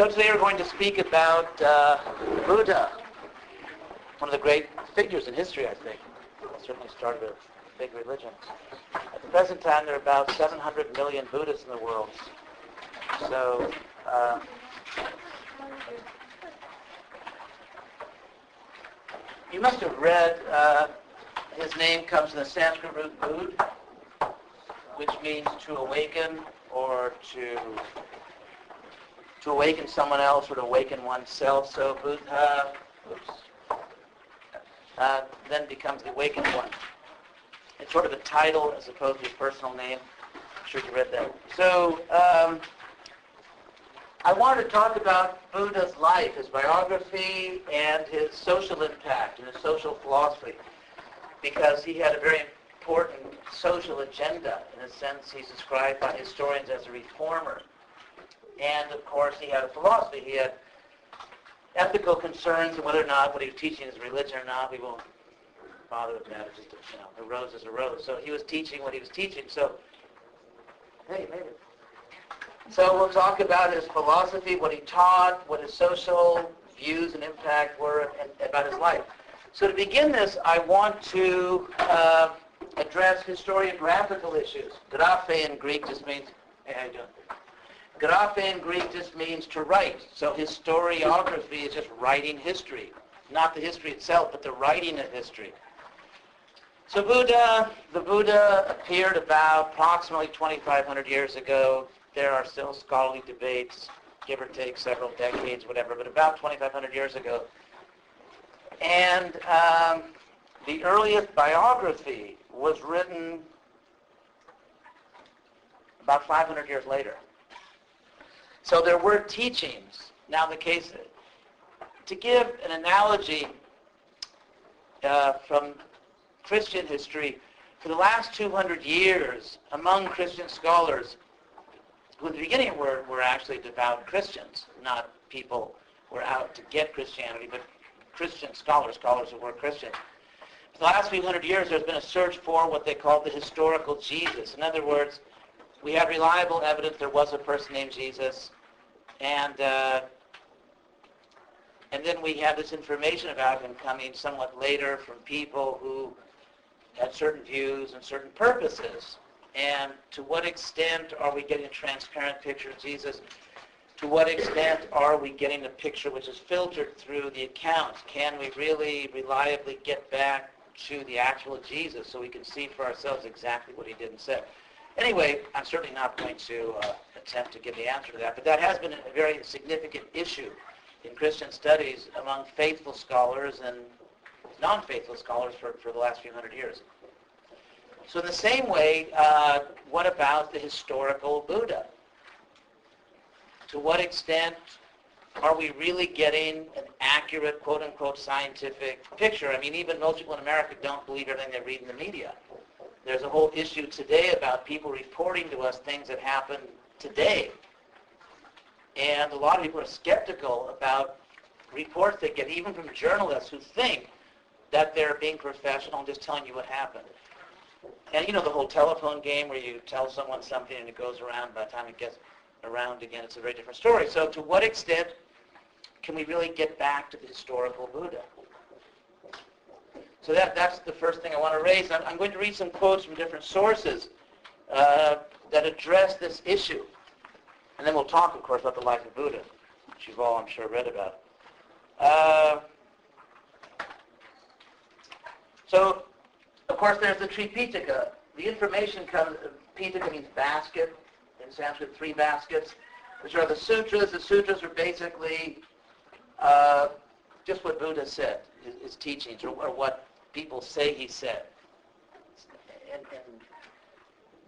So today we're going to speak about uh, Buddha, one of the great figures in history, I think. Certainly started a big religion. At the present time, there are about 700 million Buddhists in the world. So, uh, you must have read, uh, his name comes from the Sanskrit root Bud, which means to awaken or to to awaken someone else or to awaken oneself. So Buddha uh, then becomes the awakened one. It's sort of a title as opposed to a personal name. I'm sure you read that. So um, I wanted to talk about Buddha's life, his biography, and his social impact and his social philosophy, because he had a very important social agenda. In a sense, he's described by historians as a reformer. And of course, he had a philosophy. He had ethical concerns and whether or not what he was teaching is religion or not. We won't bother with that. It's just, you know, a rose is a rose. So he was teaching what he was teaching. So, hey, maybe. So we'll talk about his philosophy, what he taught, what his social views and impact were, and about his life. So to begin this, I want to uh, address historiographical issues. Graphe in Greek just means, hey, how you doing? Graphe in Greek just means to write. So historiography is just writing history. Not the history itself, but the writing of history. So Buddha, the Buddha appeared about approximately 2,500 years ago. There are still scholarly debates, give or take several decades, whatever, but about 2,500 years ago. And um, the earliest biography was written about 500 years later. So there were teachings. Now the case, to give an analogy uh, from Christian history, for the last 200 years, among Christian scholars, who in the beginning were, were actually devout Christians, not people who were out to get Christianity, but Christian scholars, scholars who were Christians. For the last few hundred years, there's been a search for what they call the historical Jesus. In other words, we have reliable evidence there was a person named Jesus, and uh, and then we have this information about him coming somewhat later from people who had certain views and certain purposes. And to what extent are we getting a transparent picture of Jesus? To what extent are we getting a picture which is filtered through the accounts? Can we really reliably get back to the actual Jesus so we can see for ourselves exactly what he did and said? Anyway, I'm certainly not going to uh, attempt to give the answer to that, but that has been a very significant issue in Christian studies among faithful scholars and non-faithful scholars for, for the last few hundred years. So in the same way, uh, what about the historical Buddha? To what extent are we really getting an accurate, quote-unquote, scientific picture? I mean, even most people in America don't believe everything they read in the media. There's a whole issue today about people reporting to us things that happened today. And a lot of people are skeptical about reports they get, even from journalists who think that they're being professional and just telling you what happened. And you know the whole telephone game where you tell someone something and it goes around, by the time it gets around again, it's a very different story. So to what extent can we really get back to the historical Buddha? So that, that's the first thing I want to raise. I'm, I'm going to read some quotes from different sources uh, that address this issue. And then we'll talk, of course, about the life of Buddha, which you've all, I'm sure, read about. Uh, so, of course, there's the Tripitaka. The information comes, Pitaka means basket, in Sanskrit, three baskets, which are the sutras. The sutras are basically uh, just what Buddha said, his, his teachings, or, or, what people say he said. And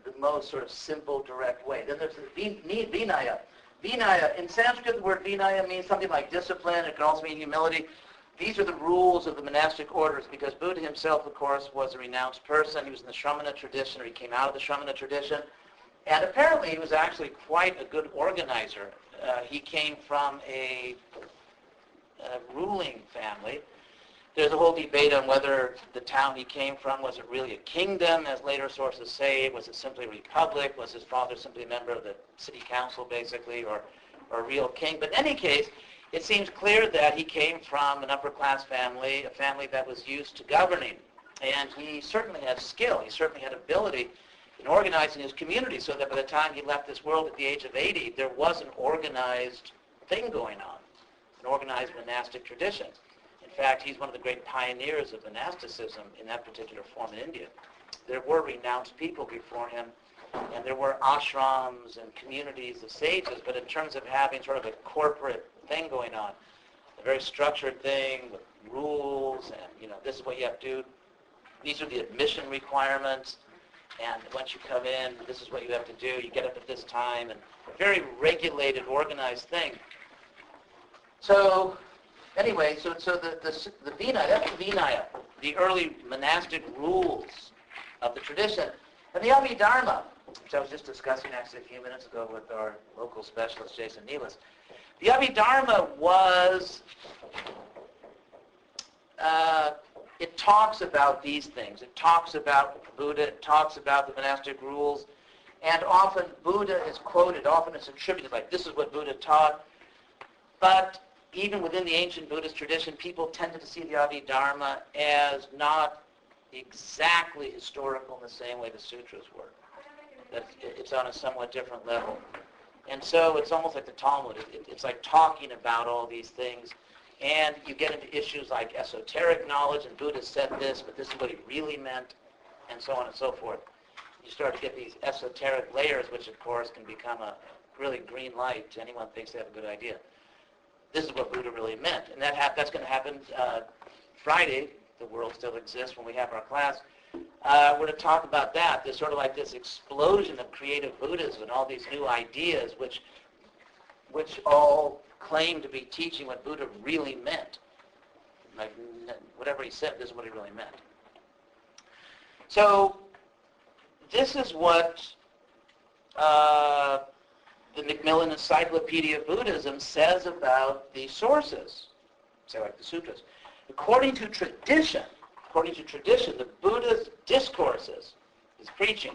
the most sort of simple, direct way. Then there's the Vinaya. Vinaya, in Sanskrit, the word Vinaya means something like discipline. It can also mean humility. These are the rules of the monastic orders because Buddha himself, of course, was a renounced person. He was in the Shramana tradition, or he came out of the Shramana tradition. And apparently he was actually quite a good organizer. Uh, he came from a, a ruling family there's a whole debate on whether the town he came from, was it really a kingdom, as later sources say? Was it simply a republic? Was his father simply a member of the city council, basically? Or or a real king. But in any case, it seems clear that he came from an upper class family, a family that was used to governing. And he certainly had skill. He certainly had ability in organizing his community so that by the time he left this world at the age of 80, there was an organized thing going on, an organized monastic tradition. In fact, he's one of the great pioneers of monasticism in that particular form in India. There were renounced people before him, and there were ashrams and communities of sages, but in terms of having sort of a corporate thing going on, a very structured thing with rules, and, you know, this is what you have to do. These are the admission requirements and once you come in, this is what you have to do. You get up at this time, and a very regulated, organized thing. So, anyway, so so the the, the Vinaya, that's the Vinaya, the early monastic rules of the tradition, and the Abhidharma, which I was just discussing actually a few minutes ago with our local specialist Jason Nealis. The Abhidharma was uh, it talks about these things. It talks about Buddha. It talks about the monastic rules. And often Buddha is quoted, often it's attributed, like this is what Buddha taught. But even within the ancient Buddhist tradition, people tended to see the Abhidharma as not exactly historical in the same way the sutras were. That it's on a somewhat different level. And so it's almost like the Talmud. it's like talking about all these things and you get into issues like esoteric knowledge, and Buddha said this, but this is what he really meant, and so on and so forth. You start to get these esoteric layers, which of course can become a really green light to anyone who thinks they have a good idea. This is what Buddha really meant, and that ha- that's going to happen uh, Friday. The world still exists when we have our class. Uh, we're going to talk about that. There's sort of like this explosion of creative Buddhism and all these new ideas, which which all claim to be teaching what Buddha really meant. Like whatever he said, this is what he really meant. So this is what uh, the Macmillan Encyclopedia of Buddhism says about the sources, say like the sutras. According to tradition, according to tradition, the Buddha's discourses, his preaching,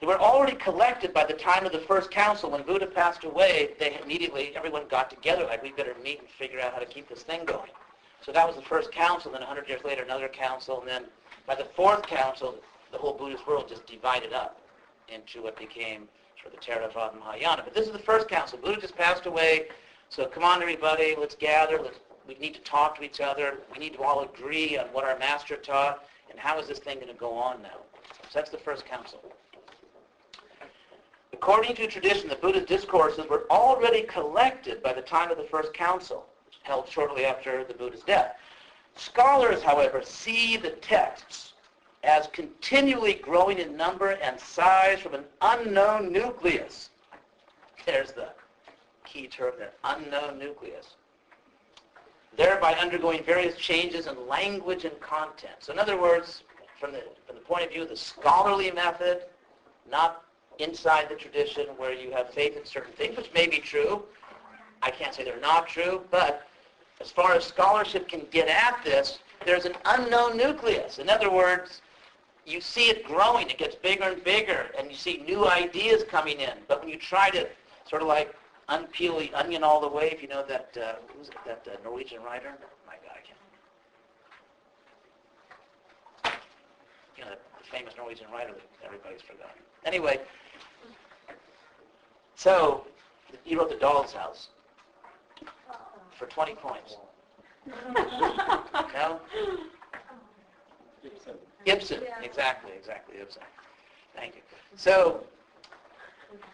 they were already collected by the time of the first council. When Buddha passed away, they immediately, everyone got together, like, we better meet and figure out how to keep this thing going. So that was the first council. Then 100 years later, another council. And then by the fourth council, the whole Buddhist world just divided up into what became of the Theravada Mahayana. But this is the first council. Buddha just passed away. So come on, everybody, let's gather. Let's, we need to talk to each other. We need to all agree on what our master taught and how is this thing going to go on now. So that's the first council. According to tradition, the Buddha's discourses were already collected by the time of the first council, held shortly after the Buddha's death. Scholars, however, see the texts as continually growing in number and size from an unknown nucleus. There's the key term there, unknown nucleus. Thereby undergoing various changes in language and content. So in other words, from the, from the point of view of the scholarly method, not inside the tradition where you have faith in certain things, which may be true. I can't say they're not true, but as far as scholarship can get at this, there's an unknown nucleus. In other words, you see it growing, it gets bigger and bigger, and you see new ideas coming in. But when you try to sort of like unpeel the onion all the way, if you know that, uh, who's it, that uh, Norwegian writer? My God, I can't. You know, the famous Norwegian writer that everybody's forgotten. Anyway, so he wrote The Doll's House for 20 points. no? Ibsen. Ibsen, exactly, exactly, Ibsen. Thank you. So,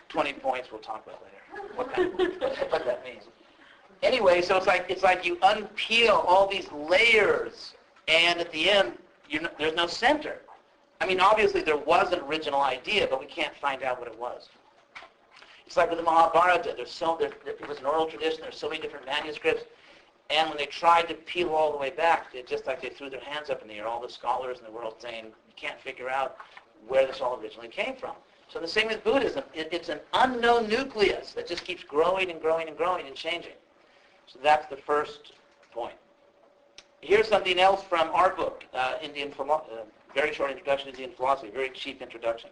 20 points we'll talk about later. What, of, what that means. Anyway, so it's like it's like you unpeel all these layers, and at the end, not, there's no center. I mean, obviously there was an original idea, but we can't find out what it was. It's like with the Mahabharata. There's so there, it was an oral tradition. There's so many different manuscripts, and when they tried to peel all the way back, it just like they threw their hands up in the air. All the scholars in the world saying you can't figure out where this all originally came from. So the same with Buddhism. It, it's an unknown nucleus that just keeps growing and growing and growing and changing. So that's the first point. Here's something else from our book, uh, Indian Philo- uh, very short introduction to Indian philosophy, very cheap introduction.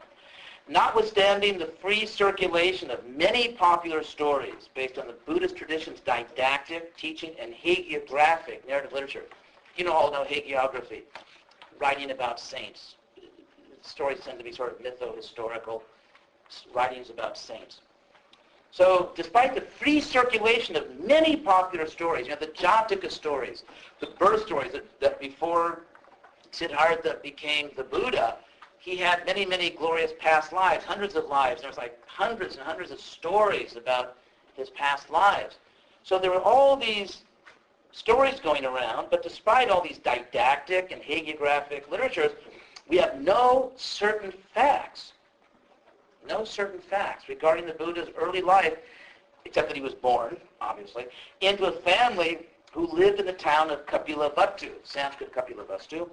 Notwithstanding the free circulation of many popular stories based on the Buddhist tradition's didactic, teaching, and hagiographic narrative literature, you know all know hagiography, writing about saints. Stories tend to be sort of mytho-historical writings about saints. So despite the free circulation of many popular stories, you know, the Jataka stories, the birth stories that, that before Siddhartha became the Buddha, he had many, many glorious past lives, hundreds of lives. There was like hundreds and hundreds of stories about his past lives. So there were all these stories going around, but despite all these didactic and hagiographic literatures, we have no certain facts, no certain facts regarding the Buddha's early life, except that he was born, obviously, into a family who lived in the town of Kapilavastu, Sanskrit Kapilavastu,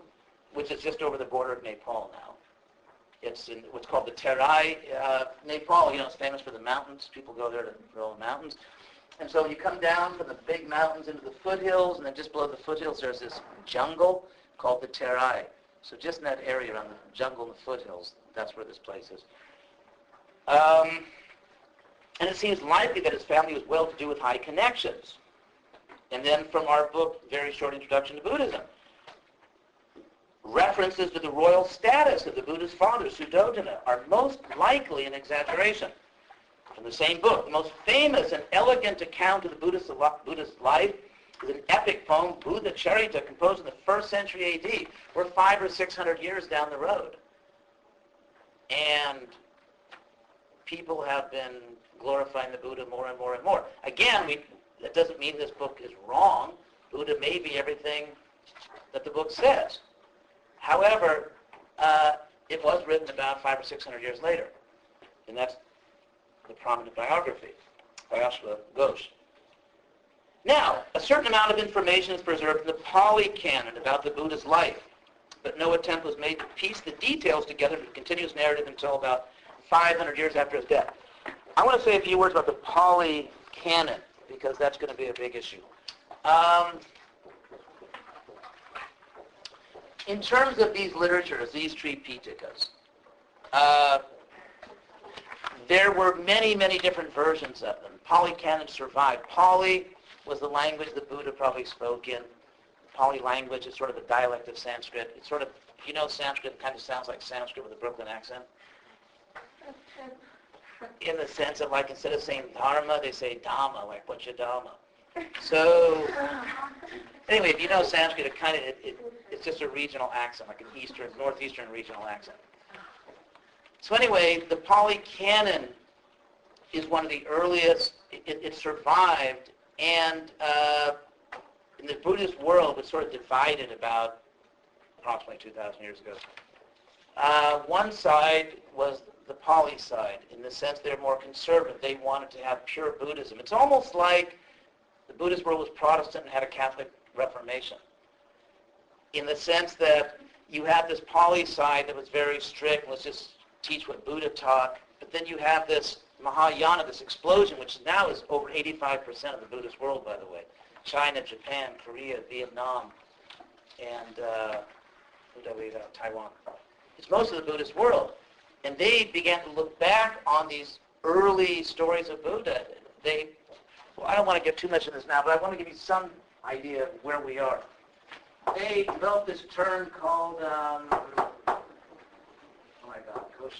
which is just over the border of Nepal now. It's in what's called the Terai. Uh, Nepal, you know, it's famous for the mountains. People go there to roll the mountains. And so you come down from the big mountains into the foothills, and then just below the foothills there's this jungle called the Terai. So just in that area around the jungle and the foothills, that's where this place is. Um, and it seems likely that his family was well-to-do with high connections. And then from our book, Very Short Introduction to Buddhism, references to the royal status of the Buddha's father, Suddhodana, are most likely an exaggeration. From the same book, the most famous and elegant account of the Buddhist, Buddhist life is an epic poem, Buddha Charita, composed in the first century AD. We're five or six hundred years down the road. And people have been glorifying the Buddha more and more and more. Again, we, that doesn't mean this book is wrong. Buddha may be everything that the book says. However, uh, it was written about five or six hundred years later, and that's the prominent biography by Ashwa Ghosh. Now, a certain amount of information is preserved in the Pali Canon about the Buddha's life, but no attempt was made to piece the details together to continuous narrative until about 500 years after his death. I want to say a few words about the Pali Canon, because that's going to be a big issue. Um, in terms of these literatures, these Tripitakas, uh, there were many, many different versions of them. Pali Canon survived. Pali was the language the Buddha probably spoke in. Pali language is sort of a dialect of Sanskrit. It's sort of, you know Sanskrit kind of sounds like Sanskrit with a Brooklyn accent. In the sense of like instead of saying dharma, they say dhamma, like what's your dharma? So anyway, if you know Sanskrit, it kind of it, it, it's just a regional accent, like an eastern, northeastern regional accent. So anyway, the Pali Canon is one of the earliest. It, it survived, and uh, in the Buddhist world, was sort of divided about approximately 2,000 years ago. Uh, one side was the Pali side, in the sense they're more conservative. They wanted to have pure Buddhism. It's almost like Buddhist world was Protestant and had a Catholic Reformation in the sense that you have this Pali side that was very strict, let's just teach what Buddha taught, but then you have this Mahayana, this explosion, which now is over 85% of the Buddhist world, by the way. China, Japan, Korea, Vietnam, and uh, Taiwan. It's most of the Buddhist world. And they began to look back on these early stories of Buddha. They, well, I don't want to get too much in this now, but I want to give you some idea of where we are they developed this term called, um, oh my God, Coach.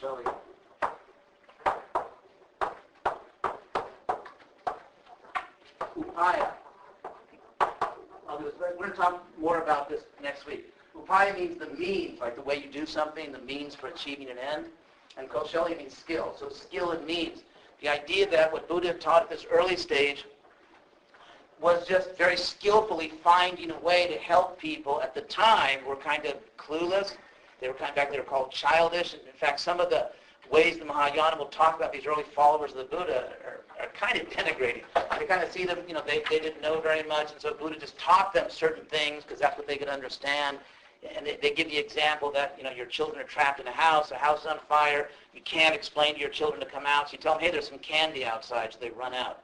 Upaya. We're going to talk more about this next week. Upaya means the means, like the way you do something, the means for achieving an end. And Kaushali means skill. So skill and means. The idea that what Buddha taught at this early stage was just very skillfully finding a way to help people at the time were kind of clueless. They were kind of back they were called childish. And in fact, some of the ways the Mahayana will talk about these early followers of the Buddha are, are kind of denigrating. They kind of see them, you know, they, they didn't know very much, and so Buddha just taught them certain things because that's what they could understand. And they, they give the example that, you know, your children are trapped in a house, a house on fire. You can't explain to your children to come out, so you tell them, hey, there's some candy outside, so they run out.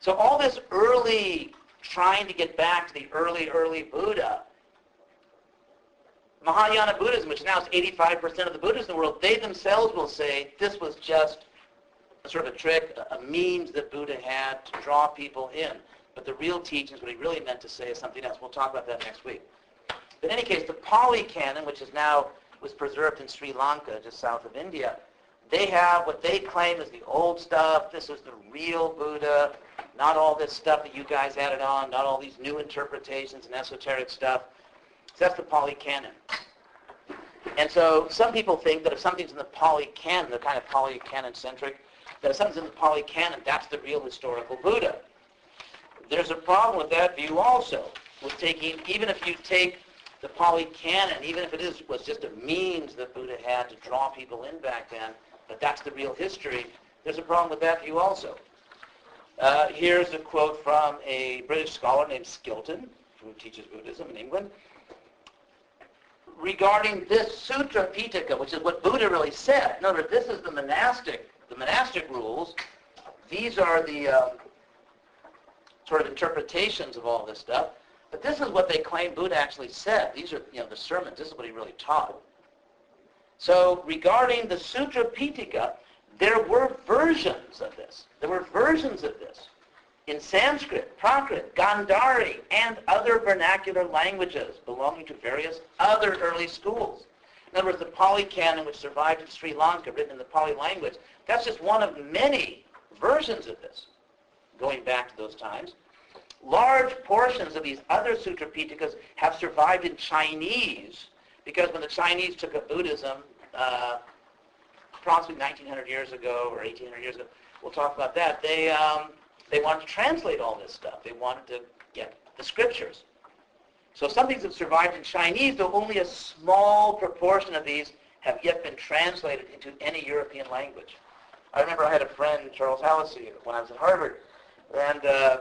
So all this early trying to get back to the early, early Buddha Mahayana Buddhism, which now is 85% of the Buddhists in the world, they themselves will say this was just a sort of a trick, a means that Buddha had to draw people in. But the real teachings, what he really meant to say is something else. We'll talk about that next week. But in any case, the Pali Canon, which is now was preserved in Sri Lanka, just south of India, they have what they claim is the old stuff. This is the real Buddha, not all this stuff that you guys added on, not all these new interpretations and esoteric stuff. So that's the Pali Canon. And so some people think that if something's in the Pali Canon, the kind of Pali Canon centric, that if something's in the Pali Canon, that's the real historical Buddha. There's a problem with that view also, with taking, even if you take the Pali Canon, even if it is was just a means that Buddha had to draw people in back then, but that's the real history, there's a problem with that view also. Uh, here's a quote from a British scholar named Skilton, who teaches Buddhism in England regarding this Sutra Pitaka, which is what Buddha really said. In other words, this is the monastic, the monastic rules. These are the uh, sort of interpretations of all this stuff. But this is what they claim Buddha actually said. These are, you know, the sermons. This is what he really taught. So regarding the Sutra Pitaka, there were versions of this. There were versions of this in Sanskrit, Prakrit, Gandhari, and other vernacular languages belonging to various other early schools. In other words, the Pali Canon, which survived in Sri Lanka, written in the Pali language, that's just one of many versions of this, going back to those times. Large portions of these other Sutra Pitakas have survived in Chinese, because when the Chinese took up Buddhism, uh, approximately 1900 years ago or 1800 years ago, we'll talk about that, they, um, they wanted to translate all this stuff. They wanted to get the scriptures. So some things have survived in Chinese, though only a small proportion of these have yet been translated into any European language. I remember I had a friend, Charles Hallisey, when I was at Harvard, and uh,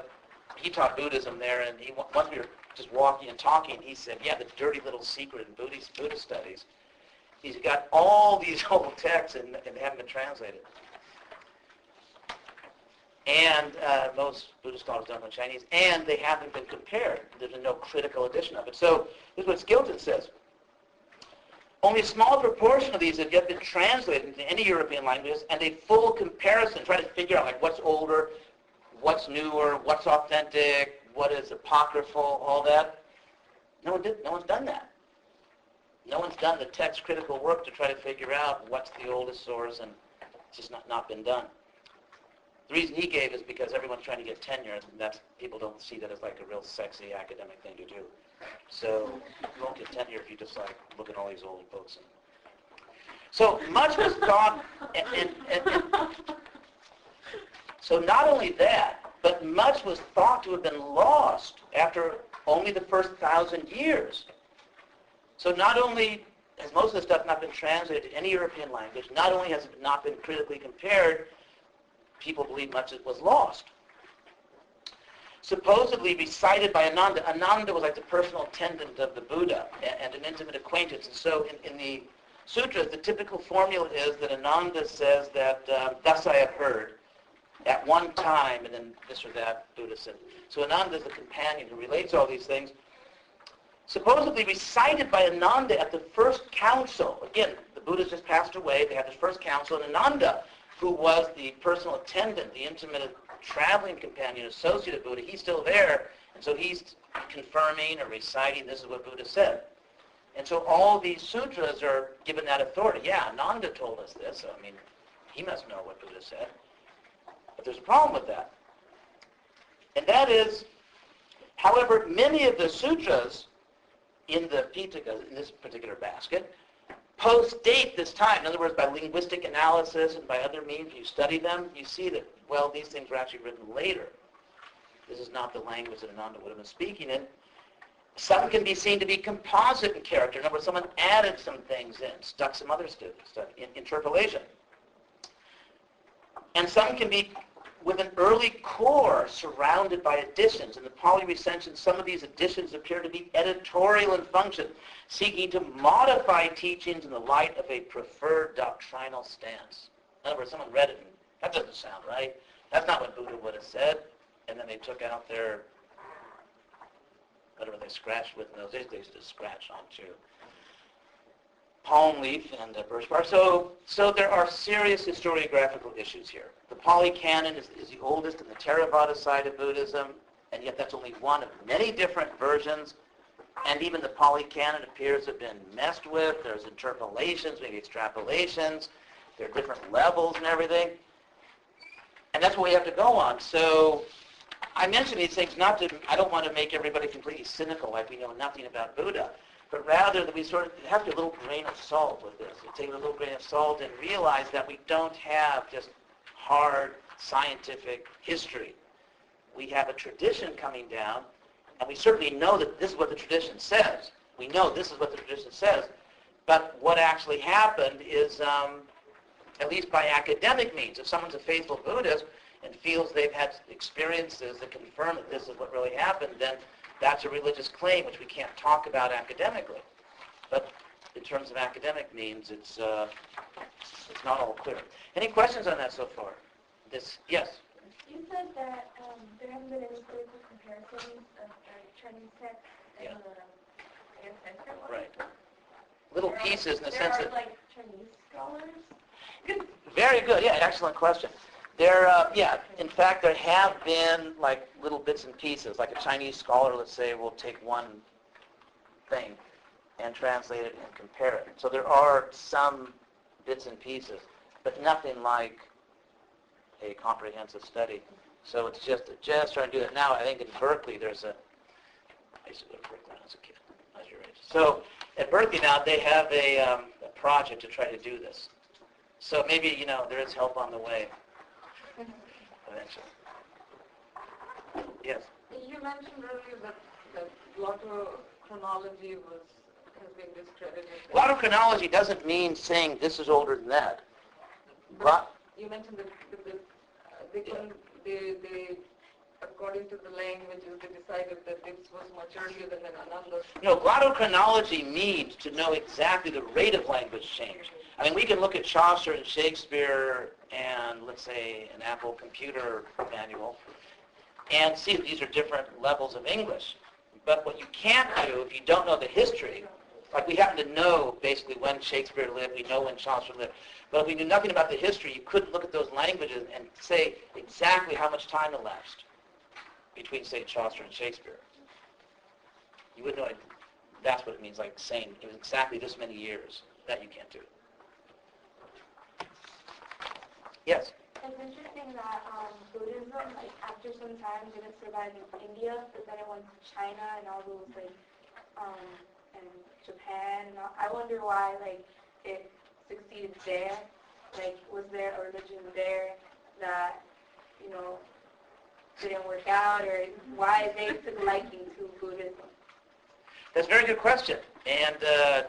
he taught Buddhism there, and he, once we were just walking and talking, he said, yeah, the dirty little secret in Buddhist, Buddhist studies, he's got all these old texts and, and they haven't been translated and uh, most Buddhist scholars don't know Chinese, and they haven't been compared. There's been no critical edition of it. So this is what Skilton says. Only a small proportion of these have yet been translated into any European languages, and a full comparison, try to figure out like what's older, what's newer, what's authentic, what is apocryphal, all that. No one did. No one's done that. No one's done the text critical work to try to figure out what's the oldest source, and it's just not, not been done. The reason he gave is because everyone's trying to get tenure, and that's people don't see that as like a real sexy academic thing to do. So you won't get tenure if you just like look at all these old books. And... So much was thought, and, and, and, so not only that, but much was thought to have been lost after only the first thousand years. So not only has most of the stuff not been translated to any European language, not only has it not been critically compared, people believe much of it was lost. Supposedly recited by Ananda. Ananda was like the personal attendant of the Buddha and an intimate acquaintance. And so in, in the sutras, the typical formula is that Ananda says that, uh, thus I have heard, at one time, and then this or that, Buddha said. So Ananda is the companion who relates all these things. Supposedly recited by Ananda at the first council. Again, the Buddha's just passed away. They had this first council, and Ananda who was the personal attendant, the intimate traveling companion, associate of Buddha, he's still there. And so he's confirming or reciting this is what Buddha said. And so all these sutras are given that authority. Yeah, Ananda told us this. I mean, he must know what Buddha said. But there's a problem with that. And that is, however, many of the sutras in the Pitaka, in this particular basket, post-date this time. In other words, by linguistic analysis and by other means, you study them, you see that, well, these things were actually written later. This is not the language that Ananda would have been speaking in. Some can be seen to be composite in character. In other words, someone added some things in, stuck some other stuff in interpolation. And some can be with an early core surrounded by additions. In the Pali recension, some of these additions appear to be editorial in function, seeking to modify teachings in the light of a preferred doctrinal stance. In other words, someone read it and that doesn't sound right. That's not what Buddha would have said. And then they took out their, whatever they scratched with in those days, they used to scratch onto palm leaf and uh, birch bark. So, so there are serious historiographical issues here. The Pali Canon is, is the oldest in the Theravada side of Buddhism, and yet that's only one of many different versions. And even the Pali Canon appears to have been messed with. There's interpolations, maybe extrapolations. There are different levels and everything. And that's what we have to go on. So I mention these things not to, I don't want to make everybody completely cynical like we know nothing about Buddha but rather that we sort of have to a little grain of salt with this. We take a little grain of salt and realize that we don't have just hard scientific history. We have a tradition coming down, and we certainly know that this is what the tradition says. We know this is what the tradition says. But what actually happened is, um, at least by academic means, if someone's a faithful Buddhist and feels they've had experiences that confirm that this is what really happened, then that's a religious claim which we can't talk about academically. But in terms of academic means, it's, uh, it's not all clear. Any questions on that so far? This, yes? You said that um, there haven't been any critical comparisons of the Chinese text and Yeah. the I Sanskrit one? Right. Little There are- pieces in the sense are, that... like Chinese scholars. Very good. Yeah, excellent question. There, uh, yeah, in fact, there have been like little bits and pieces. Like a Chinese scholar, let's say, will take one thing and translate it and compare it. So there are some bits and pieces, but nothing like a comprehensive study. So it's just just trying to do that now. I think in Berkeley there's a. I used to go to Berkeley was a kid. Your age. So at Berkeley now they have a, um, a project to try to do this. So maybe you know there is help on the way eventually. Yes. You mentioned earlier that, that lotto chronology was, has been discredited. Glottochronology doesn't mean saying this is older than that. But You mentioned that, that the, uh, they couldn't, they, they, according to the languages, they decided that this was much earlier than an Ananda. No, glottochronology means to know exactly the rate of language change. I mean, we can look at Chaucer and Shakespeare and, let's say, an Apple computer manual and see that these are different levels of English. But what you can't do if you don't know the history, like we happen to know basically when Shakespeare lived, we know when Chaucer lived, but if we knew nothing about the history, you couldn't look at those languages and say exactly how much time elapsed between, say, Chaucer and Shakespeare. You wouldn't know it. That's what it means, like saying it was exactly this many years. That you can't do. Yes? It's interesting that um, Buddhism, like after some time, didn't survive in India, but then it went to China and all those like, um, and Japan. And all. I wonder why like it succeeded there. Like, was there a religion there that you know didn't work out, or why they took liking to Buddhism? That's a very good question. And uh,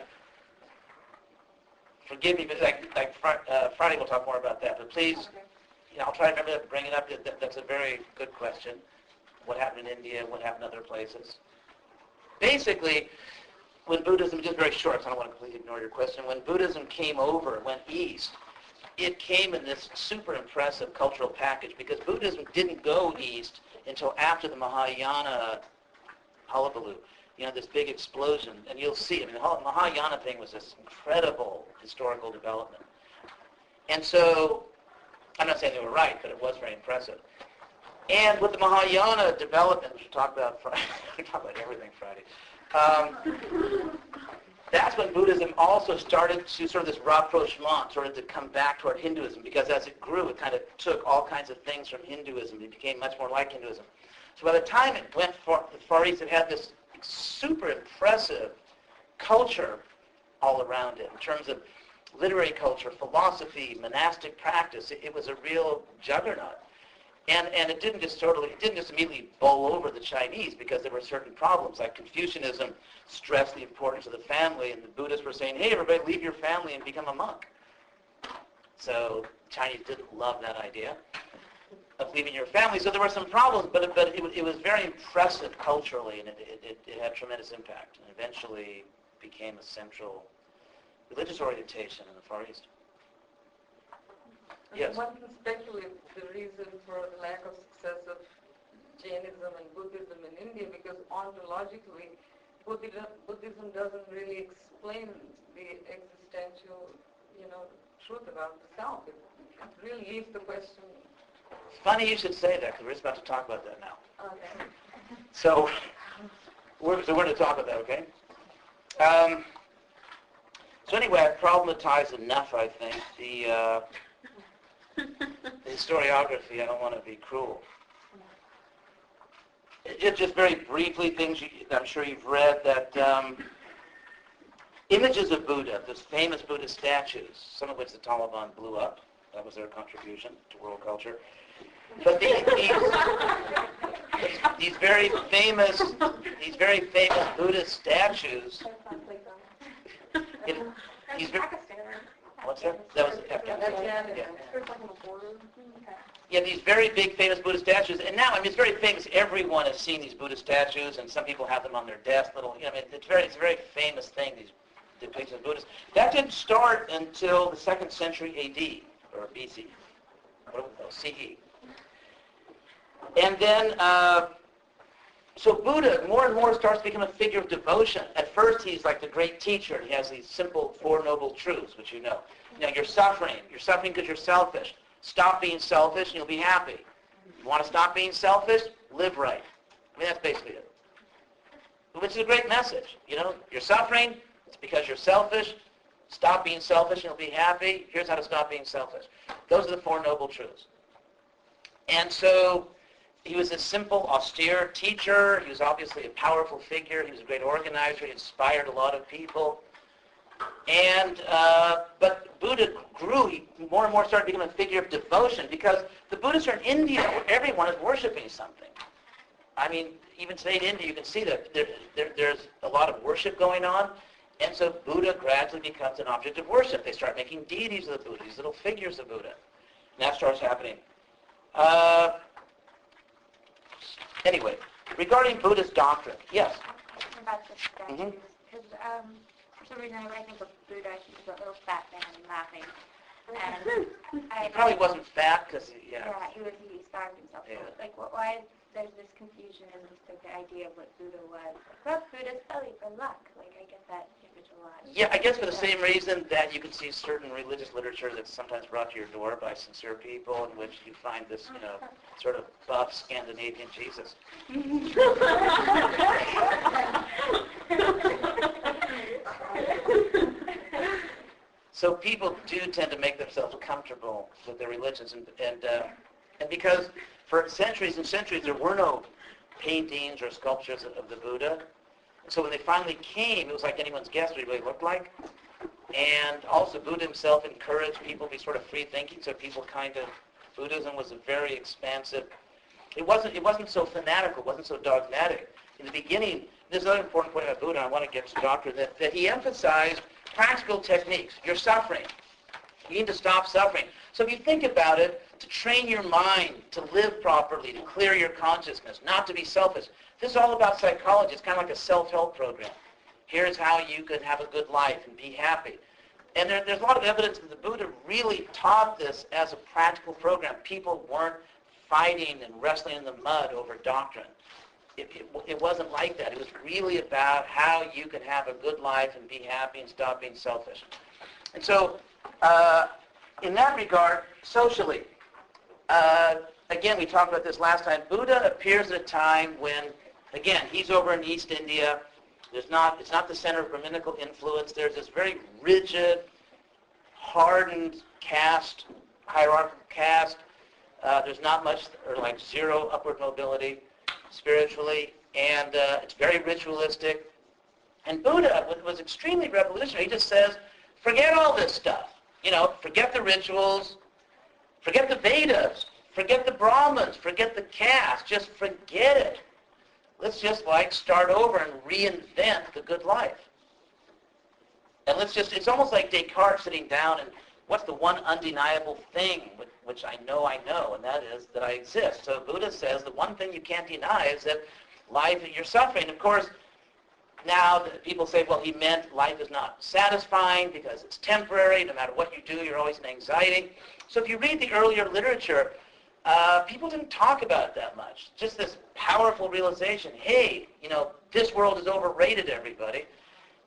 forgive me, but like, like Fri- uh, Friday we'll talk more about that. But please, Okay. you know, I'll try to remember to bring it up. That- that- That's a very good question. What happened in India? What happened in other places? Basically, when Buddhism, just very short, so I don't want to completely ignore your question. When Buddhism came over, went east, it came in this super impressive cultural package because Buddhism didn't go east until after the Mahayana hullabaloo. You know, this big explosion, and you'll see. I mean, the Mahayana thing was this incredible historical development. And so, I'm not saying they were right, but it was very impressive. And with the Mahayana development, which we talk about Friday, we talk about everything Friday. Um, that's when Buddhism also started to sort of this rapprochement, of to come back toward Hinduism, because as it grew, it kind of took all kinds of things from Hinduism. It became much more like Hinduism. So by the time it went far, far east, it had this super impressive culture all around it in terms of literary culture, philosophy, monastic practice. It, it was a real juggernaut. And, and it didn't just totally, it didn't just immediately bowl over the Chinese because there were certain problems. Like Confucianism stressed the importance of the family, and the Buddhists were saying, hey, everybody, leave your family and become a monk. So Chinese didn't love that idea of leaving your family. So there were some problems, but, it- but it, it was very impressive culturally, and it, it, it had tremendous impact, and eventually became a central religious orientation in the Far East. Yes. One can speculate the reason for the lack of success of Jainism and Buddhism in India because ontologically, Buddhism, Buddhism doesn't really explain the existential, you know, truth about the self. It, it really leaves the question. Funny you should say that because we're just about to talk about that now. Okay. So we're, so we're going to talk about that, okay? Um, so anyway, I've problematized enough, I think. The, uh, the historiography, I don't want to be cruel. Just, just very briefly, things you, I'm sure you've read that um, images of Buddha, those famous Buddha statues, some of which the Taliban blew up. That was their contribution to world culture. But these, these, these very famous, these very famous Buddhist statues. It, these, what's that? That was Afghanistan. Yeah. Yeah, these very big famous Buddhist statues, and now I mean it's very famous. Everyone has seen these Buddhist statues, and some people have them on their desk. Little, you know, I mean, it's very, it's a very famous thing. These depictions of Buddhists. That didn't start until the second century A.D. or B.C. Was C.E. And then, uh, so Buddha more and more starts to become a figure of devotion. At first, he's like the great teacher. and He has these simple Four Noble Truths, which you know. You know, you're suffering. You're suffering because you're selfish. Stop being selfish and you'll be happy. You want to stop being selfish? Live right. I mean, that's basically it. Which is a great message. You know, you're suffering. It's because you're selfish. Stop being selfish and you'll be happy. Here's how to stop being selfish. Those are the Four Noble Truths. And so he was a simple, austere teacher. He was obviously a powerful figure. He was a great organizer. He inspired a lot of people. And uh, but Buddha grew. He more and more started becoming a figure of devotion because the Buddhists are in India where everyone is worshiping something. I mean, even today in India, you can see that there, there, there's a lot of worship going on. And so Buddha gradually becomes an object of worship. They start making deities of the Buddha, these little figures of Buddha. And that starts happening. Uh, anyway, regarding Buddhist doctrine, yes. About the statues, because um, for some reason when I think of Buddha, I think of a little fat man laughing. And I, He probably wasn't fat because, yeah. Yeah, he was. He starved himself. So, Yeah. like, what, why there's this confusion in just like, the idea of what Buddha was? Rub Buddha's belly for luck. Like, I get that image a lot. Yeah, I guess for the same reason that you can see certain religious literature that's sometimes brought to your door by sincere people in which you find this, you know, sort of buff Scandinavian Jesus. So people do tend to make themselves comfortable with their religions, and and, uh, and because for centuries and centuries there were no paintings or sculptures of, the Buddha, so when they finally came, it was like anyone's guess what he really looked like. And also Buddha himself encouraged people to be sort of free thinking, so people kind of Buddhism was a very expansive. It wasn't it wasn't so fanatical, it wasn't so dogmatic. In the beginning, there's another important point about Buddha. I want to get to doctor that, that he emphasized practical techniques. You're suffering. You need to stop suffering. So if you think about it, to train your mind to live properly, to clear your consciousness, not to be selfish. This is all about psychology. It's kind of like a self-help program. Here's how you can have a good life and be happy. And there, there's a lot of evidence that the Buddha really taught this as a practical program. People weren't fighting and wrestling in the mud over doctrine. It, it, it wasn't like that. It was really about how you can have a good life and be happy and stop being selfish. And so, uh, in that regard, socially, uh, again, we talked about this last time. Buddha appears at a time when, again, he's over in East India. There's not, it's not the center of Brahminical influence. There's this very rigid, hardened caste, hierarchical caste. Uh, there's not much, or like zero upward mobility spiritually, and uh, it's very ritualistic. And Buddha was, extremely revolutionary. He just says, forget all this stuff. You know, forget the rituals, forget the Vedas, forget the Brahmins, forget the caste, just forget it. Let's just like start over and reinvent the good life. And let's just, it's almost like Descartes sitting down and what's the one undeniable thing which, I know I know, and that is that I exist. So Buddha says the one thing you can't deny is that life, you're suffering. Of course, now people say, well, he meant life is not satisfying because it's temporary. No matter what you do, you're always in anxiety. So if you read the earlier literature, uh, people didn't talk about it that much. Just this powerful realization, hey, you know, this world is overrated, everybody.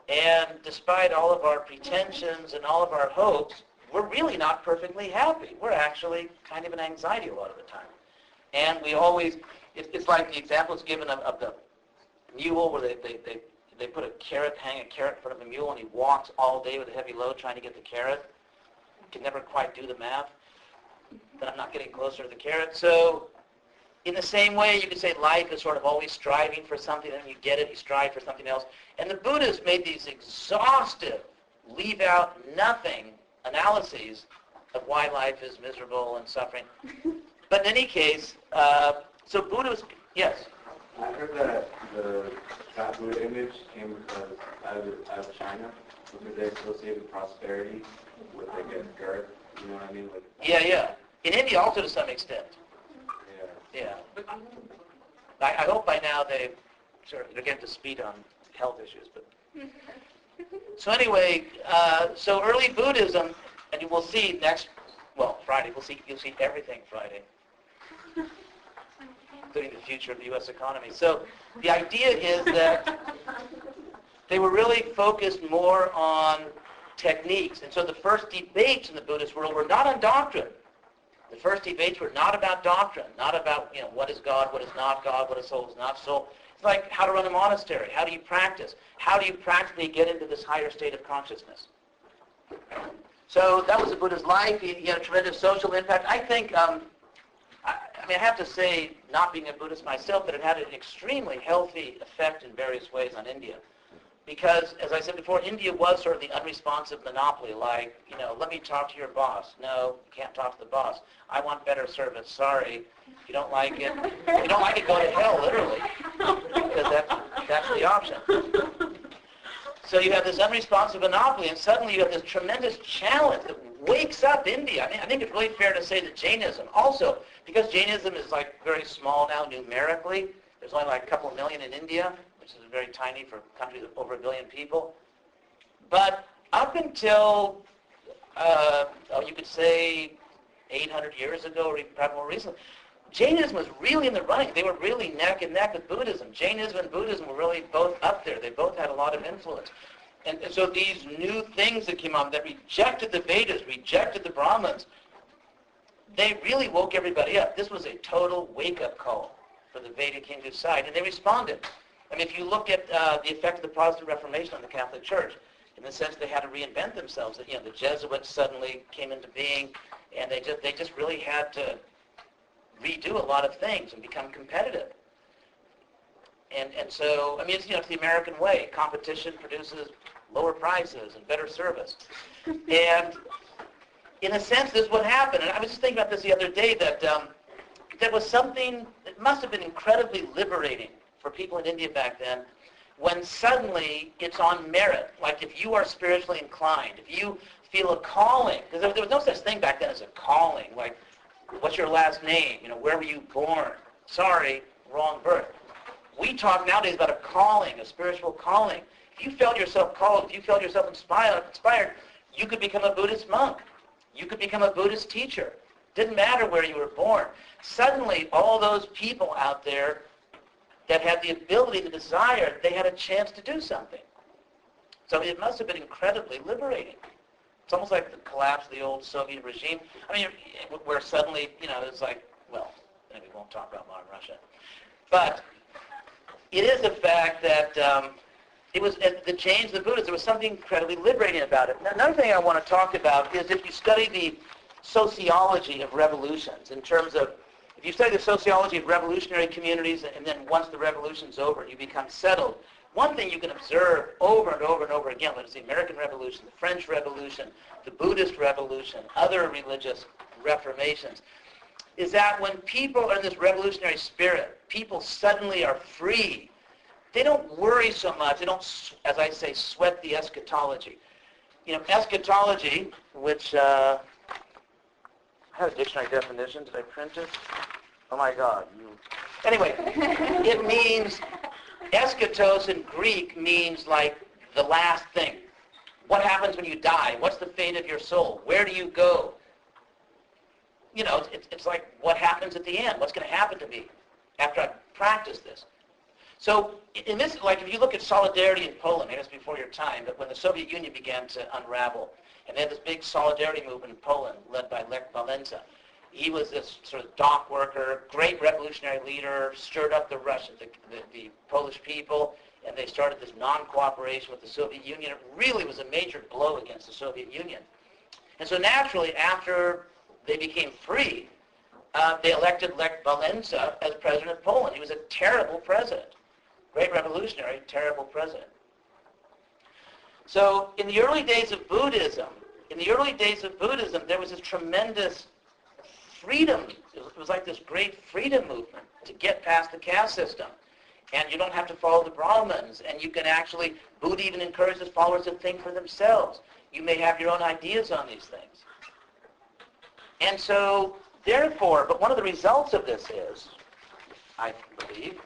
And despite all of our pretensions and all of our hopes, we're really not perfectly happy. We're actually kind of in anxiety a lot of the time. And we always, it's, it's like the example is given of, of the mule where they, they, they, they put a carrot, hang a carrot in front of a mule, and he walks all day with a heavy load trying to get the carrot. Can never quite do the math. Then I'm not getting closer to the carrot. So in the same way, you could say life is sort of always striving for something, and you get it, you strive for something else. And the Buddhists made these exhaustive, leave out nothing analyses of why life is miserable and suffering. But in any case, uh, so Buddhists, yes? I heard that the Buddha image came because out of, out of China, because they associated prosperity with like a girth, you know what I mean? Like, Yeah, yeah. In India also to some extent. yeah. Yeah. I, I hope by now they sort of to speed on health issues. But so anyway, uh, so early Buddhism, and you will see next, well, Friday. We'll see. You'll see everything Friday, including the future of the U.S. economy. So the idea is that they were really focused more on techniques, and so the first debates in the Buddhist world were not on doctrine. The first debates were not about doctrine, not about, you know, what is God, what is not God, what is soul, what is not soul. Like how to run a monastery. How do you practice? How do you practically get into this higher state of consciousness? So that was the Buddha's life. He, he had a tremendous social impact. I think, um, I, I mean, I have to say, not being a Buddhist myself, that it had an extremely healthy effect in various ways on India because, as I said before, India was sort of the unresponsive monopoly, like, you know, let me talk to your boss. No, you can't talk to the boss. I want better service. Sorry. If you don't like it, if you don't like it, go to hell, literally, because that's, that's the option. So you have this unresponsive monopoly, and suddenly you have this tremendous challenge that wakes up India. I, mean, I think it's really fair to say that Jainism, also, because Jainism is like very small now numerically, there's only like a couple million in India, which is very tiny for a country with over a billion people. But up until, uh, oh, you could say 800 years ago, or even probably more recently, Jainism was really in the running. They were really neck and neck with Buddhism. Jainism and Buddhism were really both up there. They both had a lot of influence. And, and so these new things that came on that rejected the Vedas, rejected the Brahmins, they really woke everybody up. This was a total wake-up call for the Vedic Hindu side, and they responded. I mean, if you look at uh, the effect of the Protestant Reformation on the Catholic Church, in the sense they had to reinvent themselves. You know, the Jesuits suddenly came into being, and they just they just really had to redo a lot of things and become competitive. And and so I mean, it's, you know, it's the American way. Competition produces lower prices and better service. and in a sense, this is what happened. And I was just thinking about this the other day that um, there was something that must have been incredibly liberating for people in India back then when suddenly it's on merit. Like if you are spiritually inclined, if you feel a calling, because there, was no such thing back then as a calling. Like, what's your last name? You know, where were you born? Sorry, wrong birth. We talk nowadays about a calling, a spiritual calling. If you felt yourself called, if you felt yourself inspired, you could become a Buddhist monk. You could become a Buddhist teacher. Didn't matter where you were born. Suddenly, all those people out there that had the ability, the desire, they had a chance to do something. So it must have been incredibly liberating. It's almost like the collapse of the old Soviet regime. I mean, where suddenly, you know, it's like, well, maybe we won't talk about modern Russia. But it is a fact that um, it was the change of the Buddhists. There was something incredibly liberating about it. Now, another thing I want to talk about is if you study the sociology of revolutions in terms of if you study the sociology of revolutionary communities and then once the revolution's over, you become settled, one thing you can observe over and over and over again, whether it's the American Revolution, the French Revolution, the Buddhist Revolution, other religious reformations, is that when people are in this revolutionary spirit, people suddenly are free. They don't worry so much. They don't, as I say, sweat the eschatology. You know, eschatology, which uh, I have a dictionary definition. Did I print it? Oh my God. You... Anyway, it means, eschatos in Greek means like the last thing. What happens when you die? What's the fate of your soul? Where do you go? you know, it's, it's like what happens at the end? What's going to happen to me after I practice this? So in this, like if you look at solidarity in Poland, maybe it's before your time, but when the Soviet Union began to unravel, and they had this big solidarity movement in Poland led by Lech Walesa. He was this sort of dock worker, great revolutionary leader, stirred up the Russian, the, the, the Polish people, and they started this non-cooperation with the Soviet Union. It really was a major blow against the Soviet Union. And so naturally, after they became free, uh, they elected Lech Walesa as president of Poland. He was a terrible president. Great revolutionary, terrible president. So in the early days of Buddhism, in the early days of Buddhism, there was this tremendous freedom. It was like this great freedom movement to get past the caste system. And you don't have to follow the Brahmins. And you can actually, Buddha even encourages followers to think for themselves. You may have your own ideas on these things. And so, therefore, but one of the results of this is, I believe,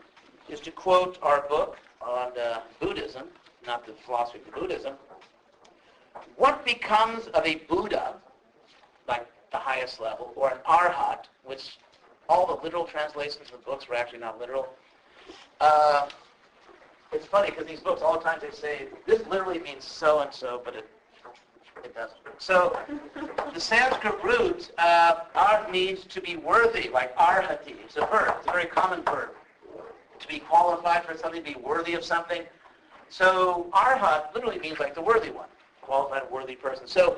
is to quote our book on uh, Buddhism, not the philosophy of Buddhism, what becomes of a Buddha, like the highest level, or an Arhat, which all the literal translations of the books were actually not literal. Uh, it's funny because these books, all the time they say, this literally means so-and-so, but it, it doesn't. So the Sanskrit root, uh, art means to be worthy, like arhati. It's a verb. It's a very common verb. To be qualified for something, to be worthy of something. So arhat literally means like the worthy one, qualified, worthy person. So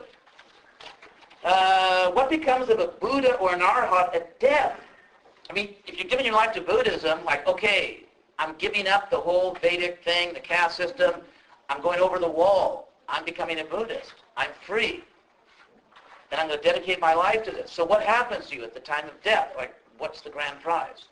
uh, what becomes of a Buddha or an arhat at death? I mean, if you're giving your life to Buddhism, like, okay, I'm giving up the whole Vedic thing, the caste system. I'm going over the wall. I'm becoming a Buddhist. I'm free. And I'm going to dedicate my life to this. So what happens to you at the time of death? Like, what's the grand prize?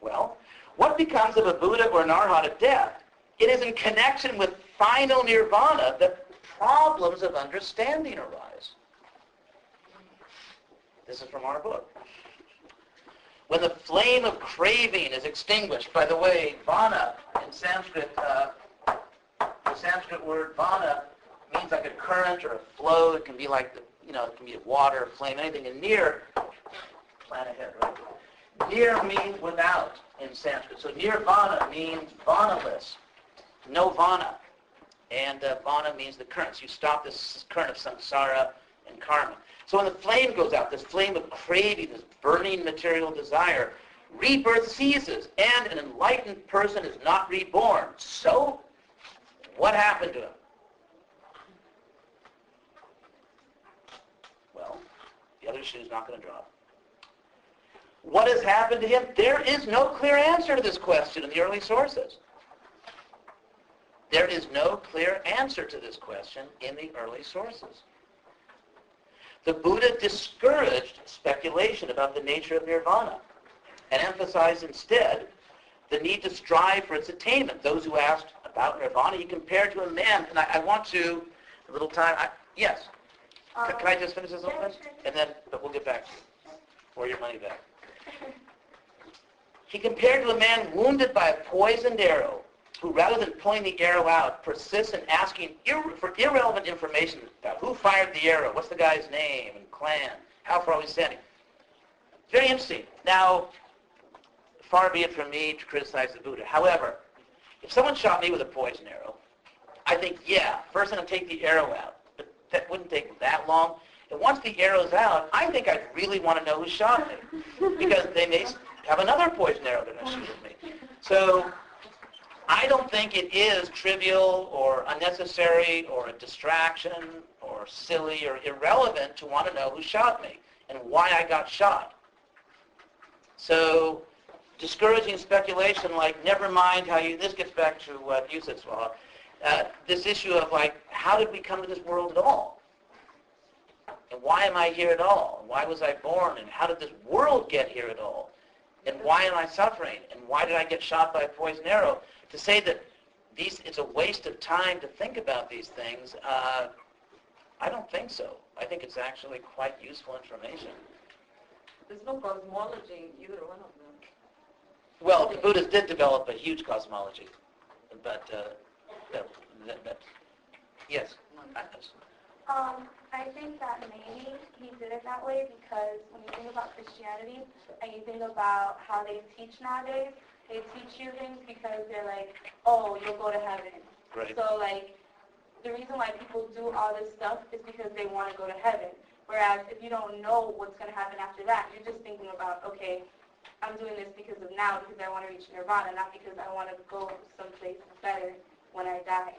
Well, what becomes of a Buddha or an Arhat at death? It is in connection with final nirvana that problems of understanding arise. This is from our book. When the flame of craving is extinguished, by the way, vana in Sanskrit, uh, the Sanskrit word vana means like a current or a flow. It can be like the, you know, it can be water, flame, anything. And near, plan ahead, right? Nir means without in Sanskrit. So nirvana means vanaless, no vana. And uh, vana means the currents. You stop this current of samsara and karma. So when the flame goes out, this flame of craving, this burning material desire, rebirth ceases, and an enlightened person is not reborn. So, what happened to him? Well, the other shoe is not going to drop. What has happened to him? There is no clear answer to this question in the early sources. There is no clear answer to this question in the early sources. The Buddha discouraged speculation about the nature of nirvana and emphasized instead the need to strive for its attainment. Those who asked about nirvana, he compared to a man, and I, I want to, a little time, I, yes. C- can I um, just finish this little bit? And then, but we'll get back to you. Or your money back. He compared to a man wounded by a poisoned arrow who, rather than pulling the arrow out, persists in asking ir- for irrelevant information about who fired the arrow, what's the guy's name and clan, how far are we standing. Very interesting. Now, far be it from me to criticize the Buddha. However, if someone shot me with a poison arrow, I think, yeah, first I'm going to take the arrow out. But that wouldn't take that long. And once the arrow's out, I think I'd really want to know who shot me. Because they may have another poison arrow they're going to shoot at me. So I don't think it is trivial or unnecessary or a distraction or silly or irrelevant to want to know who shot me and why I got shot. So discouraging speculation like, never mind how you, this gets back to what you said, Swaha, uh, this issue of like, how did we come to this world at all? Why am I here at all? Why was I born? And how did this world get here at all? And why am I suffering? And why did I get shot by a poison arrow? To say that these, it's a waste of time to think about these things, uh, I don't think so. I think it's actually quite useful information. There's no cosmology in either one of them. Well, the Buddhists did develop a huge cosmology, but uh, that, that, that, yes. I- Um, I think that maybe he did it that way because when you think about Christianity and you think about how they teach nowadays, they teach you things because they're like, oh, you'll go to heaven. Right. So like, the reason why people do all this stuff is because they want to go to heaven. Whereas if you don't know what's going to happen after that, you're just thinking about, okay, I'm doing this because of now because I want to reach nirvana, not because I want to go someplace better when I die.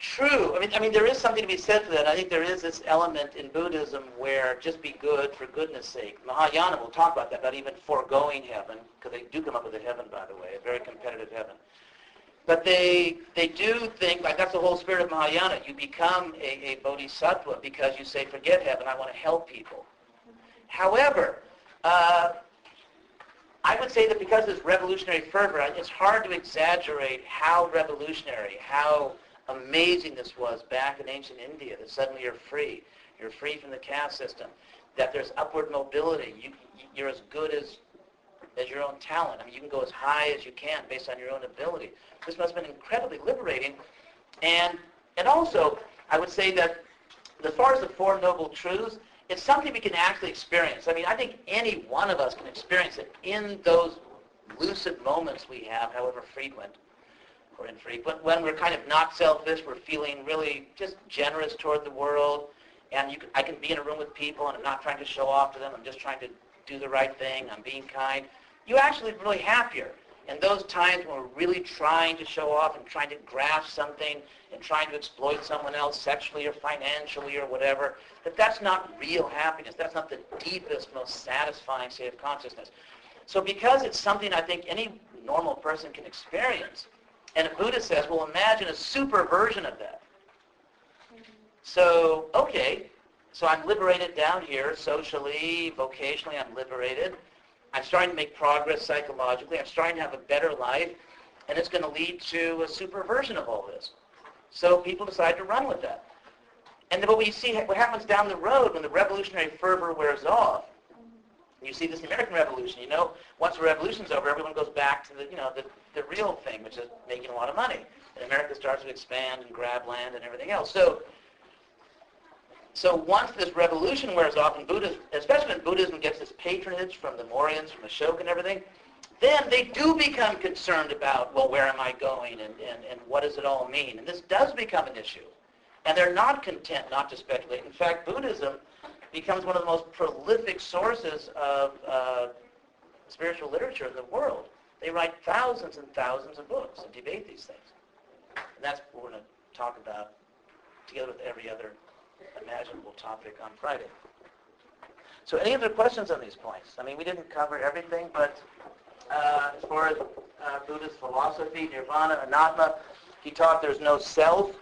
True. I mean, I mean, there is something to be said for that. I think there is this element in Buddhism where just be good for goodness sake. Mahayana will talk about that, about even foregoing heaven, because they do come up with a heaven, by the way, a very competitive heaven. But they they do think, like that's the whole spirit of Mahayana. You become a, a bodhisattva because you say, forget heaven, I want to help people. However, uh, I would say that because of this revolutionary fervor, it's hard to exaggerate how revolutionary, how amazing this was back in ancient India, that suddenly you're free. You're free from the caste system. That there's upward mobility. You, you're as good as, as your own talent. I mean, you can go as high as you can based on your own ability. This must have been incredibly liberating. And, and also, I would say that as far as the Four Noble Truths, it's something we can actually experience. I mean, I think any one of us can experience it in those lucid moments we have, however frequent or infrequent, when we're kind of not selfish, we're feeling really just generous toward the world, and can, I can be in a room with people and I'm not trying to show off to them, I'm just trying to do the right thing, I'm being kind. You actually really happier. And those times when we're really trying to show off and trying to grasp something and trying to exploit someone else sexually or financially or whatever, that that's not real happiness. That's not the deepest, most satisfying state of consciousness. So because it's something I think any normal person can experience, and Buddha says, well, imagine a super version of that. So, okay, so I'm liberated down here socially, vocationally, I'm liberated. I'm starting to make progress psychologically. I'm starting to have a better life, and it's going to lead to a super version of all this. So people decide to run with that. And then what we see, what happens down the road when the revolutionary fervor wears off, you see this in the American Revolution, you know, once the revolution's over, everyone goes back to the, you know, the, the real thing, which is making a lot of money. And America starts to expand and grab land and everything else. So, so once this revolution wears off, and Buddhism, especially when Buddhism gets its patronage from the Mauryans, from Ashoka and everything, then they do become concerned about, well, where am I going and, and, and what does it all mean? And this does become an issue. And they're not content not to speculate. In fact, Buddhism becomes one of the most prolific sources of uh, spiritual literature in the world. They write thousands and thousands of books and debate these things. And that's what we're going to talk about together with every other imaginable topic on Friday. So any other questions on these points? I mean, we didn't cover everything, but uh, as far as uh, Buddhist philosophy, nirvana, anatma, he taught there's no self.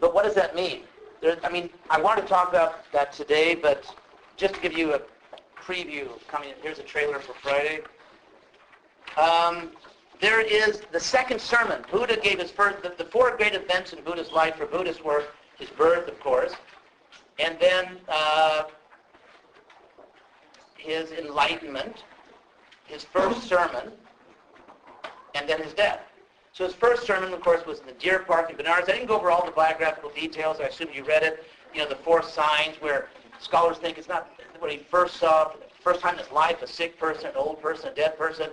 But what does that mean? There, I mean, I want to talk about that today, but just to give you a preview coming, here's a trailer for Friday. Um, there is the second sermon. Buddha gave his first, the, the four great events in Buddha's life for Buddhists were his birth, of course, and then uh, his enlightenment, his first sermon, and then his death. So his first sermon, of course, was in the Deer Park in Benares. I didn't go over all the biographical details. I assume you read it. You know, the four signs where scholars think it's not what he first saw, first time in his life, a sick person, an old person, a dead person.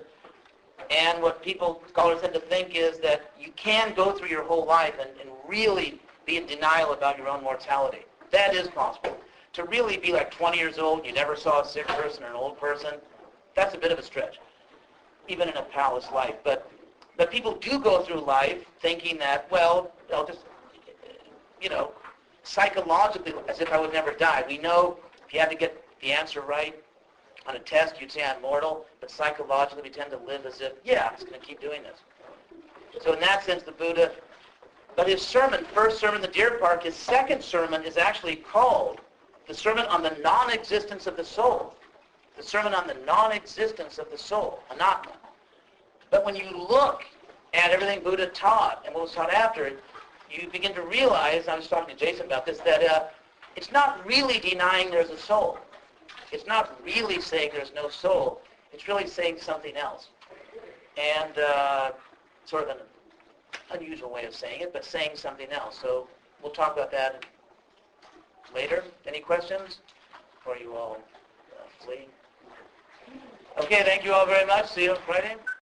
And what people, scholars tend to think is that you can go through your whole life and, and really be in denial about your own mortality. That is possible. To really be like 20 years old, you never saw a sick person or an old person, that's a bit of a stretch, even in a palace life. But but people do go through life thinking that, well, I'll just, you know, psychologically, as if I would never die. We know if you had to get the answer right on a test, you'd say I'm mortal, but psychologically we tend to live as if, yeah, I'm just going to keep doing this. So in that sense, the Buddha, but his sermon, first sermon in the Deer Park, his second sermon is actually called the Sermon on the Non-Existence of the Soul. The Sermon on the Non-Existence of the Soul, Anatma. But when you look at everything Buddha taught and what was taught after it, you begin to realize, I was talking to Jason about this, that uh, it's not really denying there's a soul. It's not really saying there's no soul. It's really saying something else. And uh, sort of an unusual way of saying it, but saying something else. So we'll talk about that later. Any questions? Before you all uh? Okay, thank you all very much. See you on Friday.